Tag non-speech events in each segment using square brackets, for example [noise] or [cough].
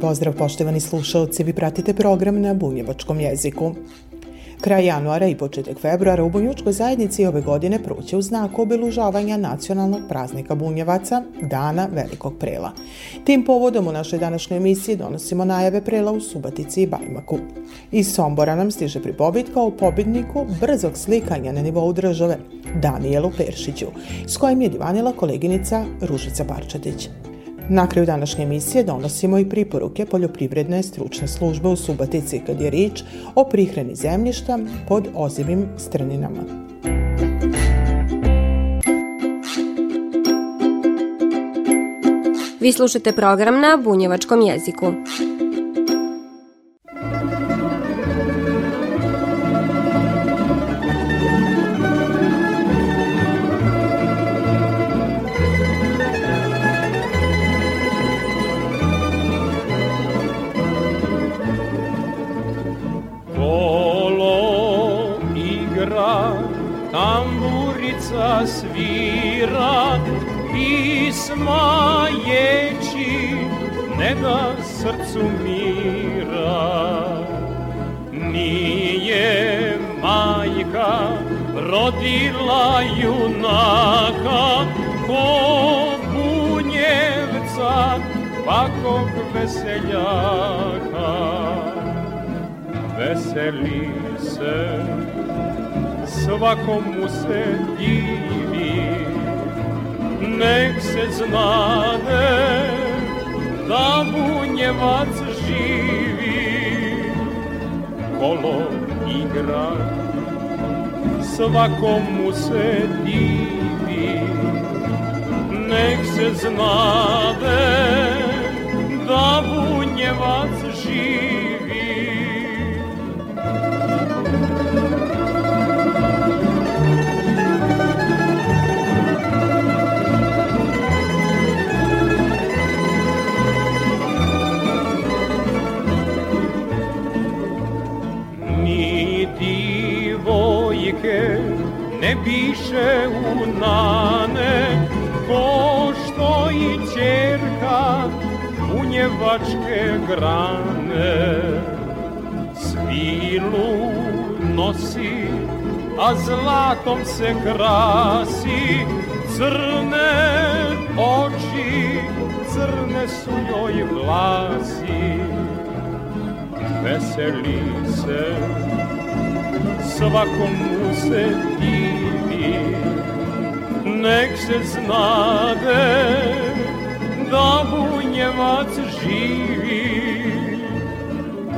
Pozdrav poštovani slušalci, vi pratite program na bunjevačkom jeziku. Kraj januara i početak februara u Bunjevačkoj zajednici ove godine proće u znaku obilužavanja nacionalnog praznika Bunjevaca, Dana Velikog prela. Tim povodom u našoj današnjoj emisiji donosimo najave prela u Subatici i Bajmaku. Iz Sombora nam stiže pripobitka o pobjedniku brzog slikanja na nivou države, Danijelu Peršiću, s kojim je divanila koleginica Ružica Barčatić. Na kraju današnje emisije donosimo i priporuke poljoprivredne stručne službe u Subatici kad je riječ o prihrani zemljišta pod ozivim strninama. Vi slušate program na bunjevačkom jeziku. Rodila junaka Ko bunjevca pakog veseljaka. Veseli se, svakomu se divi Nek se znade da bunjevac živi. Kolo igra svakomu se divi nek se znade da bunjevac ne piše u nane ko što i čerka bunjevačke grane. Svilu nosi a zlatom se krasi crne oči crne su joj vlasi. Veseli se svakomu se divi nek se znade da bunjevac živi.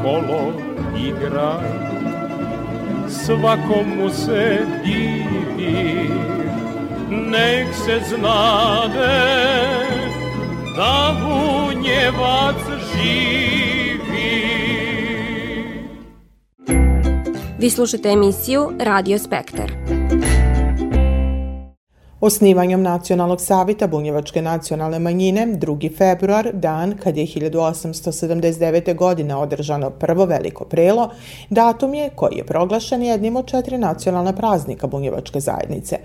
Kolo igra. Svakomu se divi nek se znade da bunjevac živi Vi slušate emisiju Radio Spektar. Osnivanjem Nacionalnog savita Bunjevačke nacionalne manjine 2. februar, dan kad je 1879. godine održano prvo veliko prelo, datum je koji je proglašen jednim od četiri nacionalna praznika Bunjevačke zajednice.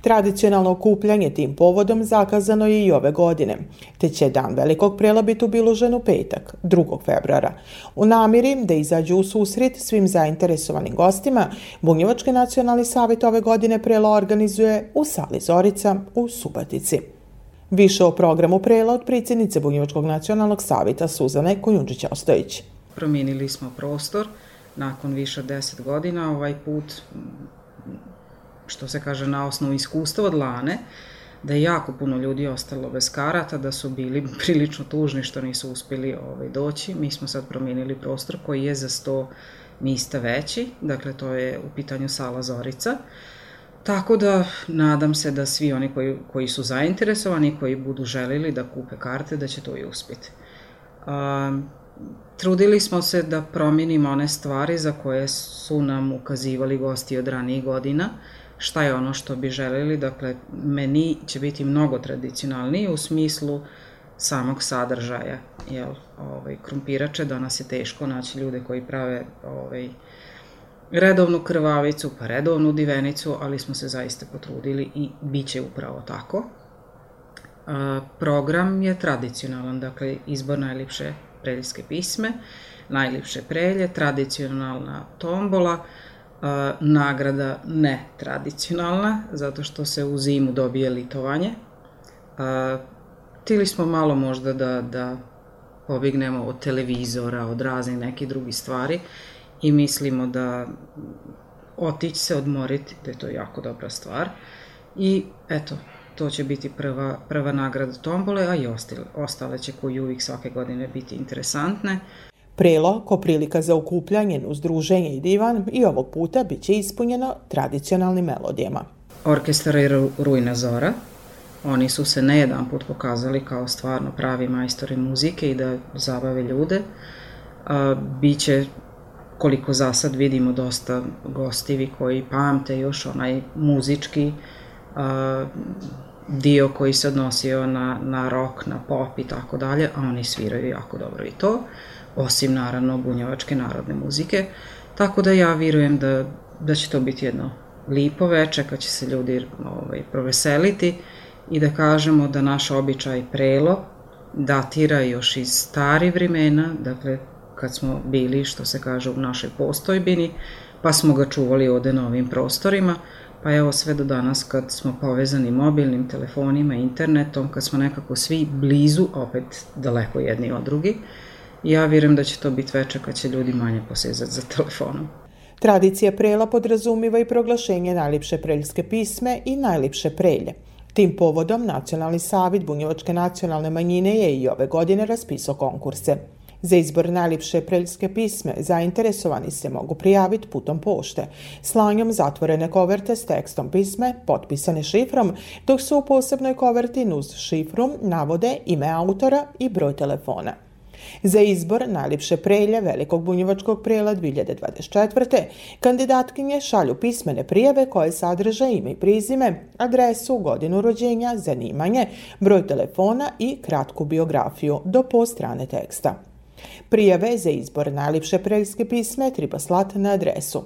Tradicionalno okupljanje tim povodom zakazano je i ove godine, te će dan velikog prela biti ubilužen u petak, 2. februara. U namiri da izađu u susret svim zainteresovanim gostima, Bunjevački nacionalni savjet ove godine prelo organizuje u sali Zora Zorica u Subatici. Više o programu prela od predsjednice Bunjevačkog nacionalnog savjeta Suzane Konjundžić-Ostojić. Promijenili smo prostor nakon više od deset godina, ovaj put, što se kaže na osnovu iskustva od Lane, da je jako puno ljudi ostalo bez karata, da su bili [laughs] prilično tužni što nisu uspjeli ovaj, doći. Mi smo sad promijenili prostor koji je za 100 mista veći, dakle to je u pitanju sala Zorica. Tako da nadam se da svi oni koji, koji su zainteresovani, koji budu želili da kupe karte, da će to i uspjeti. A, trudili smo se da promenimo one stvari za koje su nam ukazivali gosti od ranijih godina, šta je ono što bi želeli, dakle meni će biti mnogo tradicionalniji u smislu samog sadržaja, jel, ovaj, krumpirače, danas je teško naći ljude koji prave ovaj, redovnu krvavicu, pa redovnu divenicu, ali smo se zaista potrudili i bit će upravo tako. A, program je tradicionalan, dakle izbor najljepše preljske pisme, najljepše prelje, tradicionalna tombola, a, nagrada ne tradicionalna, zato što se u zimu dobije litovanje. A, tili smo malo možda da, da pobignemo od televizora, od raznih nekih drugih stvari i mislimo da otići se odmoriti, da je to jako dobra stvar. I eto, to će biti prva, prva nagrada tombole, a i ostale, ostale će koji uvijek svake godine biti interesantne. Prelo, ko prilika za okupljanje, uzdruženje i divan, i ovog puta bit će ispunjeno tradicionalnim melodijama. Orkestar je Rujna Zora. Oni su se ne jedan put pokazali kao stvarno pravi majstori muzike i da zabave ljude. A, biće koliko za sad vidimo dosta gostivi koji pamte još onaj muzički a, dio koji se odnosio na, na rock, na pop i tako dalje, a oni sviraju jako dobro i to, osim naravno bunjevačke narodne muzike. Tako da ja virujem da, da će to biti jedno lipo veče kad će se ljudi ovaj, proveseliti i da kažemo da naš običaj prelo datira još iz stari vremena, dakle kad smo bili, što se kaže, u našoj postojbini, pa smo ga čuvali ovde na ovim prostorima, pa evo sve do danas kad smo povezani mobilnim telefonima, internetom, kad smo nekako svi blizu, opet daleko jedni od drugi, ja vjerujem da će to biti veče kad će ljudi manje posezati za telefonom. Tradicija prela podrazumiva i proglašenje najljepše preljske pisme i najljepše prelje. Tim povodom Nacionalni savjet Bunjevačke nacionalne manjine je i ove godine raspisao konkurse. Za izbor najljepše preljske pisme zainteresovani se mogu prijaviti putom pošte, slanjom zatvorene koverte s tekstom pisme, potpisane šifrom, dok se u posebnoj koverti uz šifru navode ime autora i broj telefona. Za izbor najljepše prelje Velikog bunjevačkog prela 2024. kandidatkinje šalju pismene prijave koje sadrže ime i prizime, adresu, godinu rođenja, zanimanje, broj telefona i kratku biografiju do po strane teksta. Prijave za izbor najljepše preljske pisme treba slati na adresu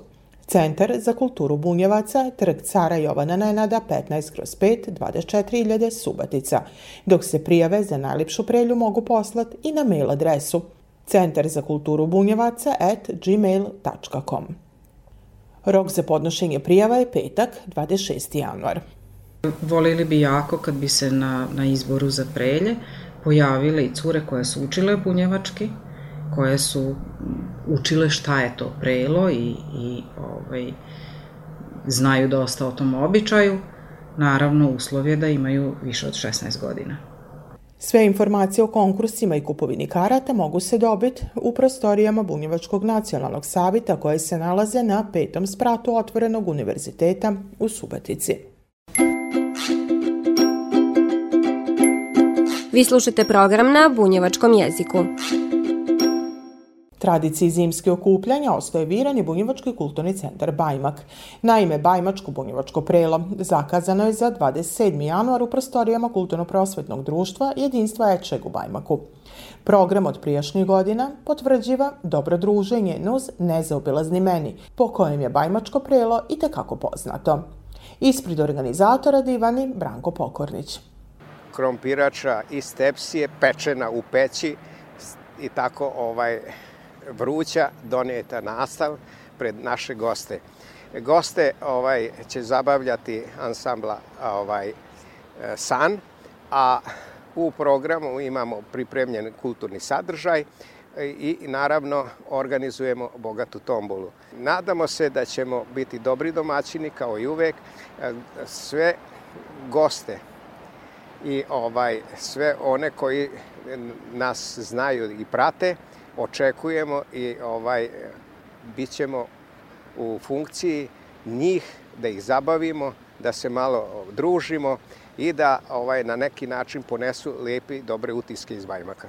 Centar za kulturu Bunjevaca, trg Cara Jovana Nenada, 15 kroz 5, 24.000 Subatica, dok se prijave za najljepšu prelju mogu poslati i na mail adresu centar za kulturu bunjevaca at gmail.com. Rok za podnošenje prijava je petak, 26. januar. Volili bi jako kad bi se na, na izboru za prelje pojavile i cure koje su učile bunjevački, koje su učile šta je to prelo i, i ovaj, znaju dosta o tom običaju. Naravno, uslov je da imaju više od 16 godina. Sve informacije o konkursima i kupovini karata mogu se dobiti u prostorijama Bunjevačkog nacionalnog savita koje se nalaze na petom spratu Otvorenog univerziteta u Subatici. Vi slušate program na bunjevačkom jeziku. Tradiciji zimske okupljanja ostaje viran i Bunjevački kulturni centar Bajmak. Naime, Bajmačko bunjevačko prelo zakazano je za 27. januar u prostorijama Kulturno-prosvetnog društva Jedinstva Ečeg u Bajmaku. Program od prijašnjih godina potvrđiva dobro druženje uz nezaobilazni meni, po kojem je Bajmačko prelo i tekako poznato. Ispred organizatora divani Branko Pokornić. Krompirača iz tepsije pečena u peći i tako ovaj vruća donijeta nastav pred naše goste. Goste ovaj će zabavljati ansambla ovaj San, a u programu imamo pripremljen kulturni sadržaj i naravno organizujemo bogatu tombolu. Nadamo se da ćemo biti dobri domaćini kao i uvek. Sve goste i ovaj sve one koji nas znaju i prate očekujemo i ovaj bićemo u funkciji njih da ih zabavimo da se malo družimo i da ovaj na neki način ponesu lepi, dobre utiske iz Bajmaka.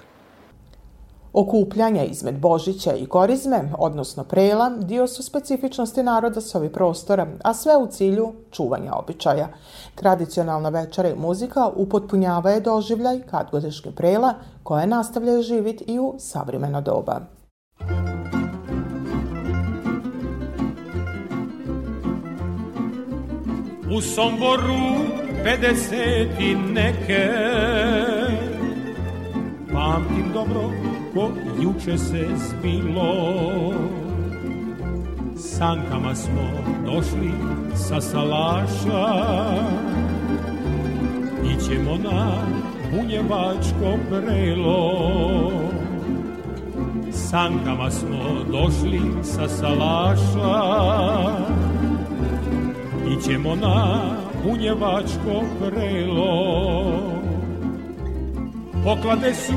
Okupljanja izmed Božića i Korizme, odnosno prela, dio su specifičnosti naroda s ovih prostora, a sve u cilju čuvanja običaja. Tradicionalna večera i muzika upotpunjava je doživljaj kadgodeške prela, koja nastavljaju živjeti i u savremeno doba. U Somboru 50 i neke Pamtim dobro ko juče se zbilo. Sankama smo došli sa salaša. Ićemo na bunjevačko prelo Sankama smo došli sa salaša. Ićemo na bunjevačko prelo Poklade su,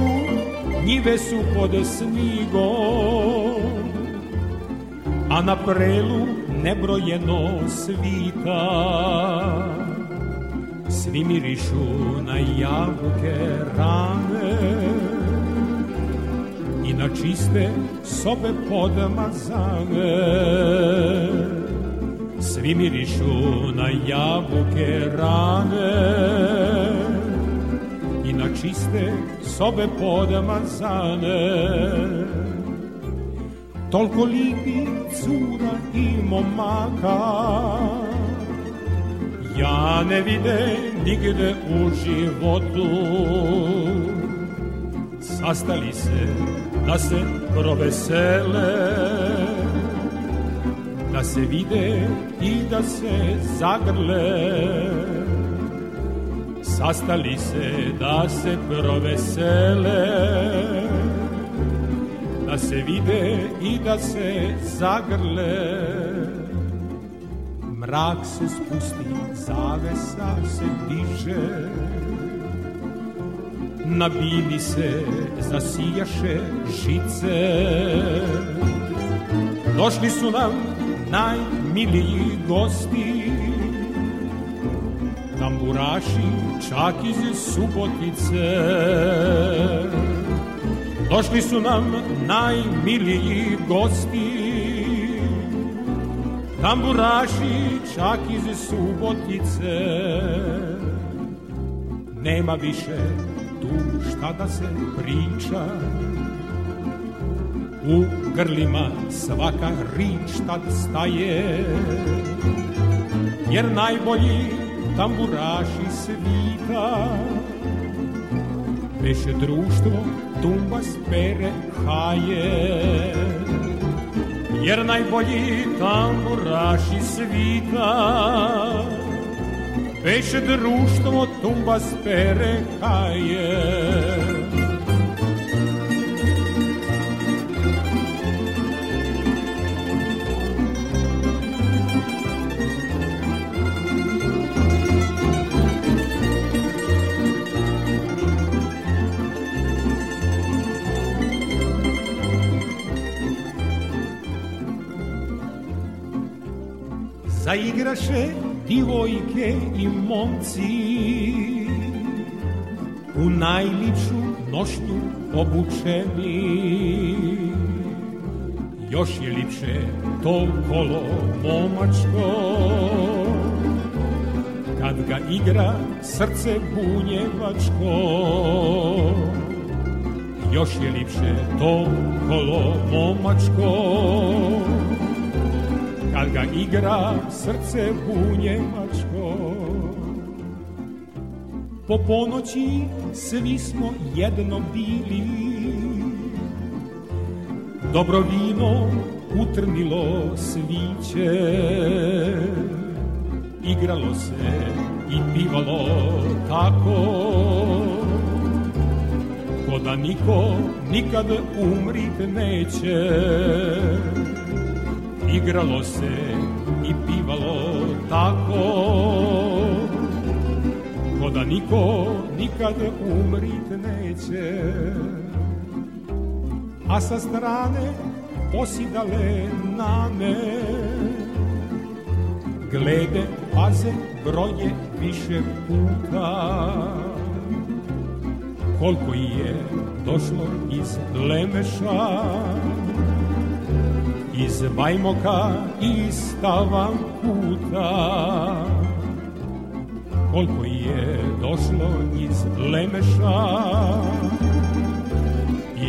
njive su pod snigom A na prelu nebrojeno svita. Svi mirišu na jabuke rane I na čiste sobe podmazane Svi mirišu na jabuke rane čiste sobe podmazane Toliko lipi cura i momaka. Ja ne vide nigde u životu. Sastali se da se provesele. Da se vide i da se zagrle Sastali se da se provesele Da se vide i da se zagrle. Mrak se spusti, zavesa se diže Na bini se zasijaše žice. Došli su nam najmiliji gosti Tamburaši čak iz Subotice. Došli su nam najmiliji gosti. Tamburaši čak iz Subotice. Nema više tu šta da se priča. U grlima svaka rič tad staje. Jer najbolji tamburaši svita Veše društvo tumba spere haje. Jer najbolji tamburaši svita Veše društvo tumba spere haje Zaigraše divojke i momci. U najlipšu nošnju obučeni. Još je lipše to kolo momačko. Kad ga igra srce bunjevačko. Još je lipše to kolo momačko kad ga igra srce bunjevačko. Po ponoći svi smo jedno bili, dobro vino utrnilo sviće, igralo se i pivalo tako, ko da niko nikad umrit neće igralo se i pivalo tako ko da niko nikad umrit neće. A sa strane posidale nane glede faze broje više puta. Koliko je došlo iz Lemeša Iz Bajmoka i Stavan puta Koliko je došlo iz Lemeša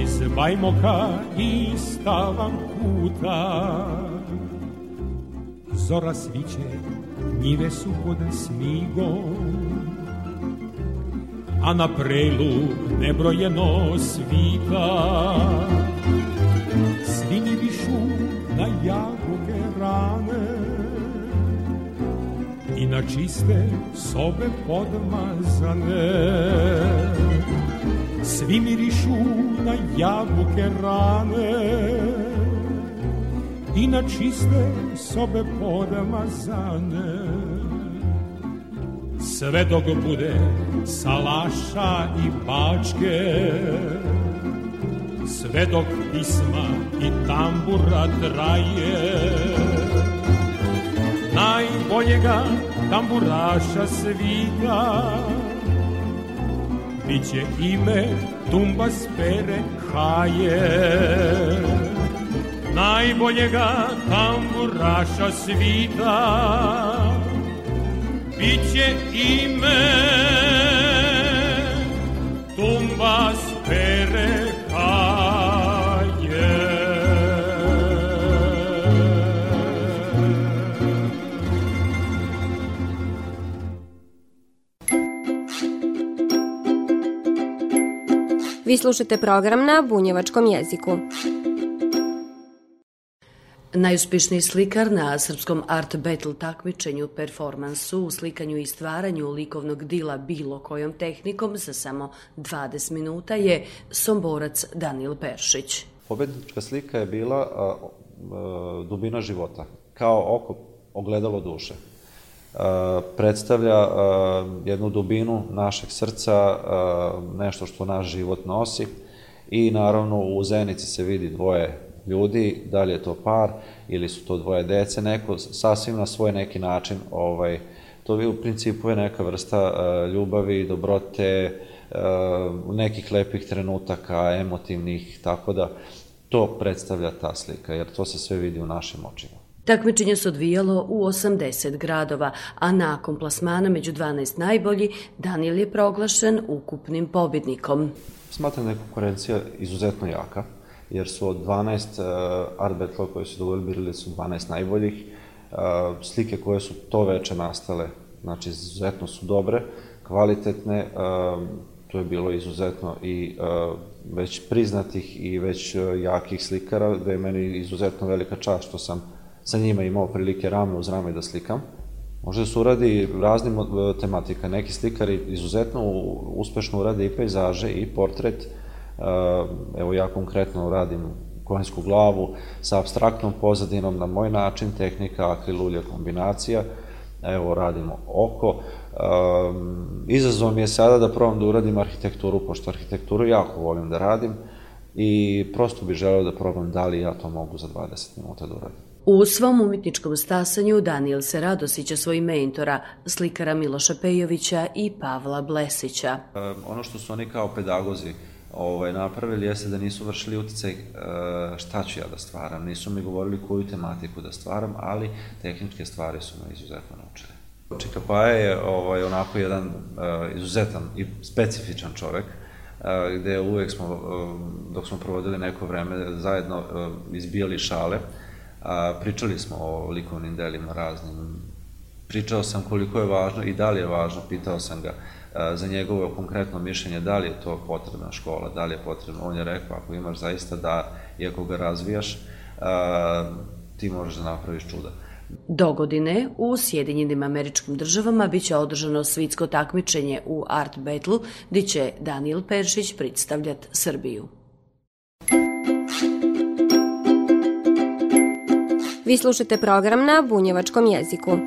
Iz Bajmoka i Stavan puta Zora sviće, njive su pod snigom a na prelu nebrojeno svita. Jabuke rane i na čiste sobe podmazane. Svi mirišu na jabuke rane i na čiste sobe podmazane. Sve dok bude salaša i bačke, sve dok pisma i tambura traje, najboljega tamburaša svita, biće ime Tumba Spere Haje. Najboljega tamburaša svita, biće ime Tumbas Perehaje. Vi slušate program na bunjevačkom jeziku. Najuspešniji slikar na srpskom art battle takmičenju performansu u slikanju i stvaranju likovnog dila bilo kojom tehnikom za samo 20 minuta je somborac Danil Peršić. Pobednička slika je bila a, a, dubina života, kao oko ogledalo duše. A, predstavlja a, jednu dubinu našeg srca, a, nešto što naš život nosi i naravno u zenici se vidi dvoje ljudi, da li je to par ili su to dvoje dece, neko sasvim na svoj neki način, ovaj, to bi u principu je neka vrsta ljubavi, dobrote, nekih lepih trenutaka, emotivnih, tako da to predstavlja ta slika, jer to se sve vidi u našim očima. Takmičenje se odvijalo u 80 gradova, a nakon plasmana među 12 najbolji, Danil je proglašen ukupnim pobednikom. Smatram da je konkurencija izuzetno jaka jer su od 12 uh, art battle koje su dobili su 12 najboljih. Uh, slike koje su to veče nastale, znači izuzetno su dobre, kvalitetne, uh, to je bilo izuzetno i uh, već priznatih i već uh, jakih slikara, da je meni izuzetno velika čast što sam sa njima imao prilike rame uz rame da slikam. Može da se uradi raznim tematika. Neki slikari izuzetno uspešno urade i pejzaže i portret, evo ja konkretno radim konjsku glavu sa abstraktnom pozadinom na moj način, tehnika akrilulja kombinacija, evo radimo oko. Um, izazov je sada da probam da uradim arhitekturu, pošto arhitekturu jako volim da radim i prosto bih želeo da probam da li ja to mogu za 20 minuta da uradim. U svom umetničkom stasanju Daniel se radosića svojim mentora, slikara Miloša Pejovića i Pavla Blesića. Um, ono što su oni kao pedagozi ovaj, napravili jeste da nisu vršili uticaj uh, šta ću ja da stvaram, nisu mi govorili koju tematiku da stvaram, ali tehničke stvari su me izuzetno naučili. Čika Paja je ovaj, onako jedan uh, izuzetan i specifičan čovek, gde uvek smo, dok smo provodili neko vreme, zajedno izbijali šale, pričali smo o likovnim delima raznim, pričao sam koliko je važno i da li je važno, pitao sam ga, za njegovo konkretno mišljenje da li je to potrebna škola, da li je potrebno, on je rekao ako imaš zaista da, i ako ga razvijaš, ti možeš da napraviš čuda. Do godine u Sjedinjenim američkim državama biće održano svitsko takmičenje u Art Battle, gdje će Daniel Peršić predstavljati Srbiju. Vi slušate program na bunjevačkom jeziku.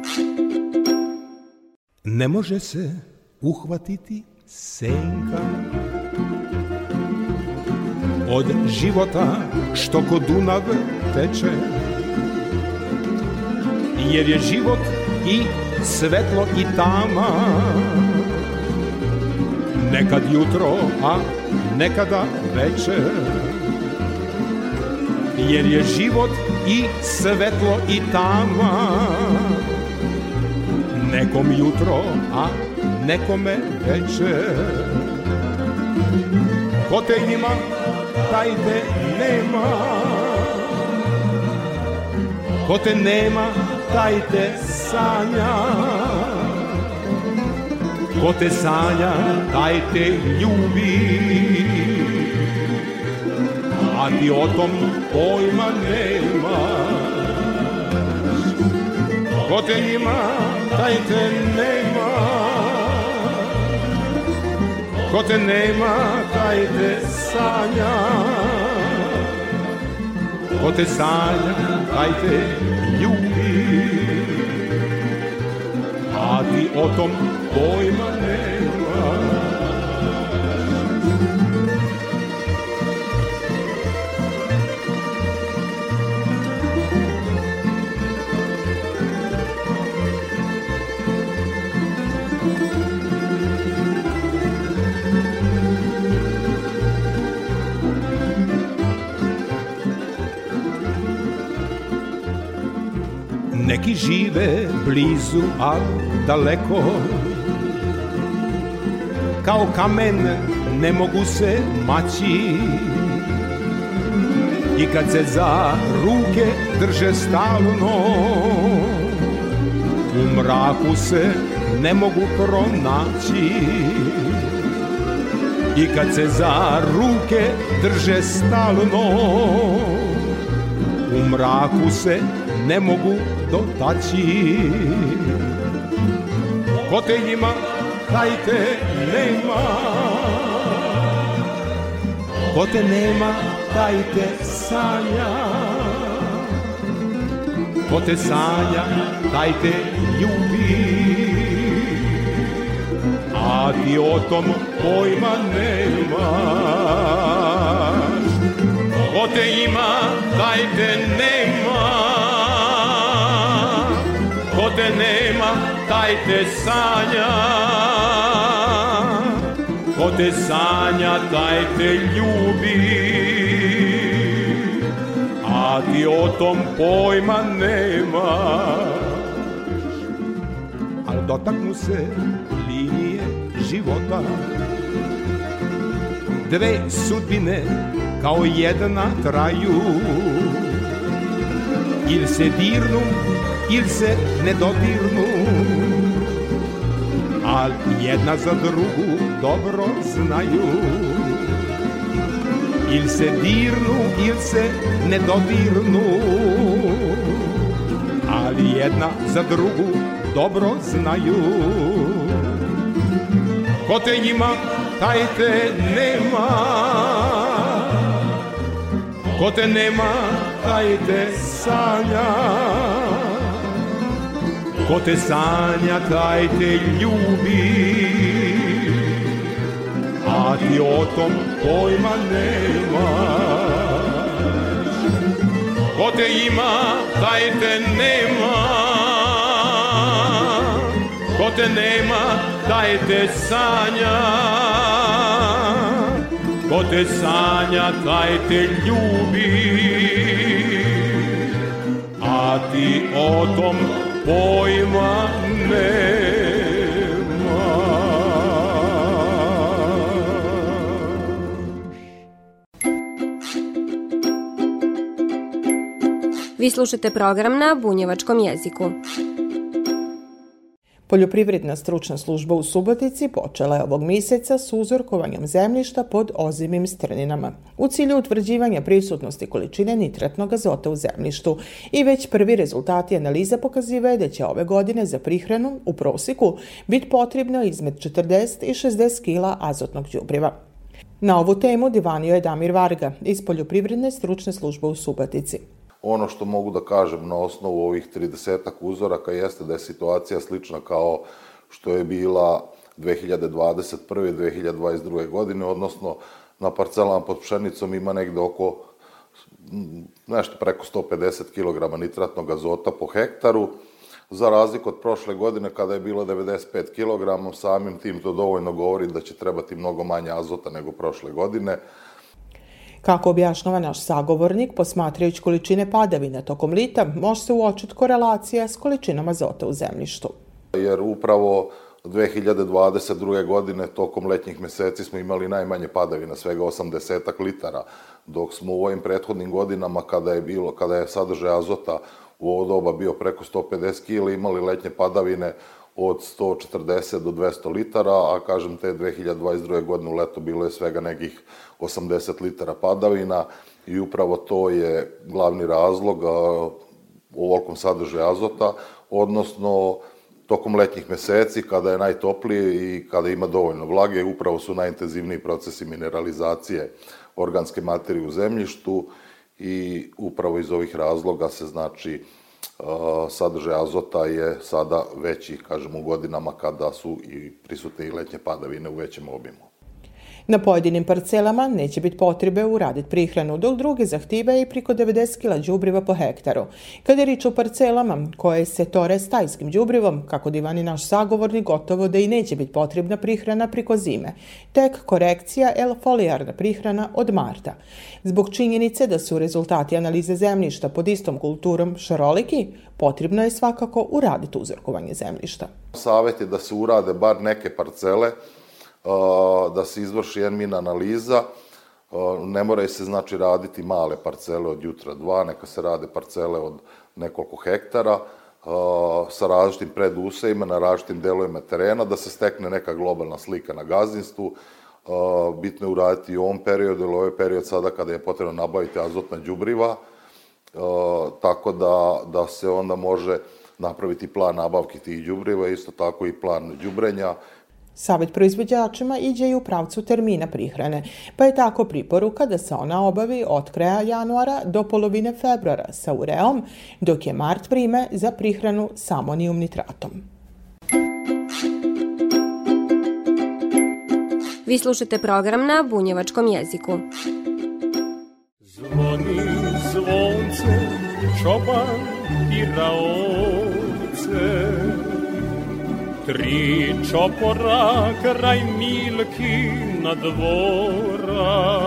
Ne može se uhvatiti senka. Od života što kod Dunav teče Jer je život i svetlo i tama. Nekad jutro, a nekada večer Jer je život i svetlo i tama. Nekom jutro, a nekome večer Ko te ima, taj te nema. Ko te nema, taj te sanja. Ko te sanja, taj te ljubi. A ti o tom pojma nema. Ko te ima, taj te nema. Ko te nema, taj te sanja. Ko te sanja, taj te ljubi. A ti o tom pojma nema Neki žive blizu, a daleko. Kao kamen ne mogu se maći. I kad se za ruke drže stalno U mraku se ne mogu pronaći. I kad se za ruke drže stalno U mraku se ne mogu dotaći Ko te ima, taj te nema. Ko te nema, taj te sanja. Ko te sanja, taj te ljubi. A ti o tom pojma nemaš. Ko te ima, taj te nema te nema, taj te sanja. Ko te sanja, taj te ljubi. A ti o tom pojma nemaš Al dotaknu se linije života. Dve sudbine kao jedna traju. Ili se dirnu, ili se ne dodirnu Al jedna za drugu dobro znaju Ili se dirnu, ili se ne dodirnu Ali jedna za drugu dobro znaju Ko te njima, taj te nema Ko te sanja, taj te ljubi. A ti o tom pojma nemaš. Ko te ima, taj te nema. Ko te nema, taj te sanja. Ko te sanja, taj te ljubi. A ti o tom pojma Vi slušate program na bunjevačkom jeziku. Poljoprivredna stručna služba u Subotici počela je ovog mjeseca s uzorkovanjem zemljišta pod ozimim strninama u cilju utvrđivanja prisutnosti količine nitratnog azota u zemljištu i već prvi rezultati analiza pokazivaju da će ove godine za prihranu u prosjeku biti potrebno izmed 40 i 60 kila azotnog đubriva. Na ovu temu divanio je Damir Varga iz Poljoprivredne stručne službe u Subotici. Ono što mogu da kažem na osnovu ovih 30 uzoraka jeste da je situacija slična kao što je bila 2021. i 2022. godine, odnosno na parcelama pod pšenicom ima negde oko nešto preko 150 kg nitratnog azota po hektaru, za razliku od prošle godine kada je bilo 95 kg, samim tim to dovoljno govori da će trebati mnogo manje azota nego prošle godine. Kako objašnjava naš sagovornik, posmatrajući količine padavina tokom lita, može se uočiti korelacija s količinom azota u zemljištu. Jer upravo 2022. godine tokom letnjih meseci smo imali najmanje padavina, svega 80 litara, dok smo u ovim prethodnim godinama kada je bilo, kada je sadržaj azota u ovo doba bio preko 150 kg, imali letnje padavine od 140 do 200 litara, a kažem te 2022. godine u leto bilo je svega nekih 80 litara padavina i upravo to je glavni razlog ovolikom sadržaju azota, odnosno tokom letnjih meseci, kada je najtoplije i kada ima dovoljno vlage, upravo su najintenzivniji procesi mineralizacije organske materije u zemljištu i upravo iz ovih razloga se znači sadržaj azota je sada veći, kažemo, u godinama kada su i prisutne i letnje padavine u većem obimu. Na pojedinim parcelama neće biti potrebe uraditi prihranu, dok zahtijeva i priko 90 kg đubriva po hektaru. Kada je rič o parcelama koje se tore stajskim đubrivom, kako divani naš sagovornik, gotovo da i neće biti potrebna prihrana priko zime. Tek korekcija el folijarna prihrana od marta. Zbog činjenice da su rezultati analize zemljišta pod istom kulturom šaroliki, potrebno je svakako uraditi uzorkovanje zemljišta. Savet je da se urade bar neke parcele da se izvrši jedan min analiza, ne moraju se znači raditi male parcele od jutra dva, neka se rade parcele od nekoliko hektara, sa različitim predusejima na različitim delovima terena, da se stekne neka globalna slika na gazdinstvu. Bitno je uraditi u ovom periodu, ili ovaj period sada kada je potrebno nabaviti azotna đubriva, tako da, da se onda može napraviti plan nabavke tih đubriva, isto tako i plan đubrenja Savet proizvođačima iđe i u pravcu termina prihrane, pa je tako priporuka da se ona obavi od kraja januara do polovine februara sa ureom, dok je mart prime za prihranu samonijum nitratom. Vi slušate program na bunjevačkom jeziku. Zvoni zvonce, čoban i raovce, Tri čopora kraj milki na dvora.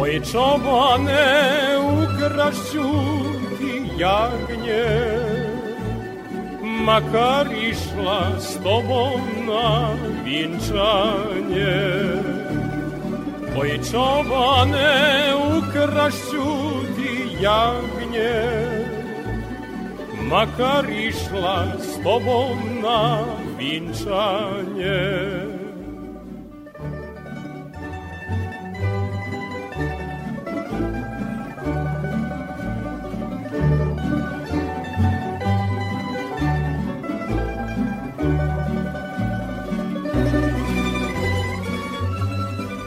Oj čobane u krašću ti jagnje Makar išla s tobom na vinčanje. Oj čobane u ti jagnje makar išla s tobom na vinčanje.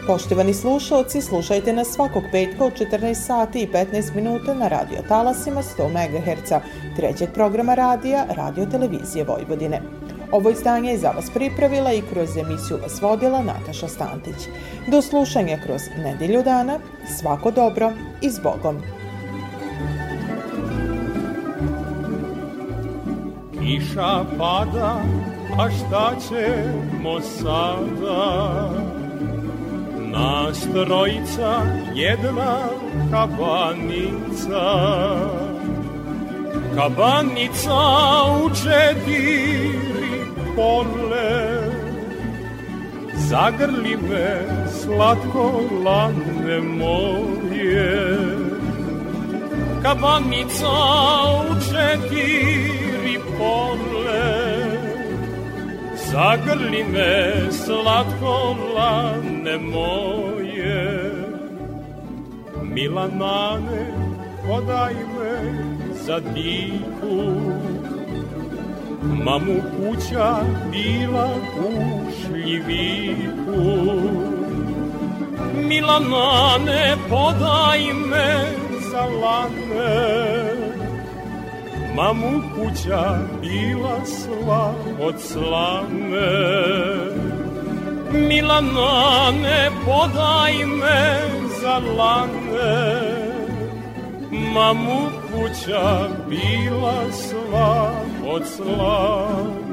Poštovani slušalci, slušajte nas svakog petka od 14 sati i 15 minuta na radio talasima 100 MHz, trećeg programa radija Radio Televizije Vojvodine. Ovo izdanje je za vas pripravila i kroz emisiju vas vodila Nataša Stantić. Do slušanja kroz nedelju dana, svako dobro i s Bogom. Kiša pada, a šta ćemo sada? Nas trojica, jedna kabanica, kabanica u četiri pole. Zagrli me, slatko lane moje, kabanica u četiri pole. Zagrli me, slatko lane moje, Milanane, podaj me za diku. Mamu kuća bila u šljiviku. Milanane, podaj me za lane, Mamu kuća bila sva od slame Milanane, podaj me za lane mamu kuća bila sva od slame.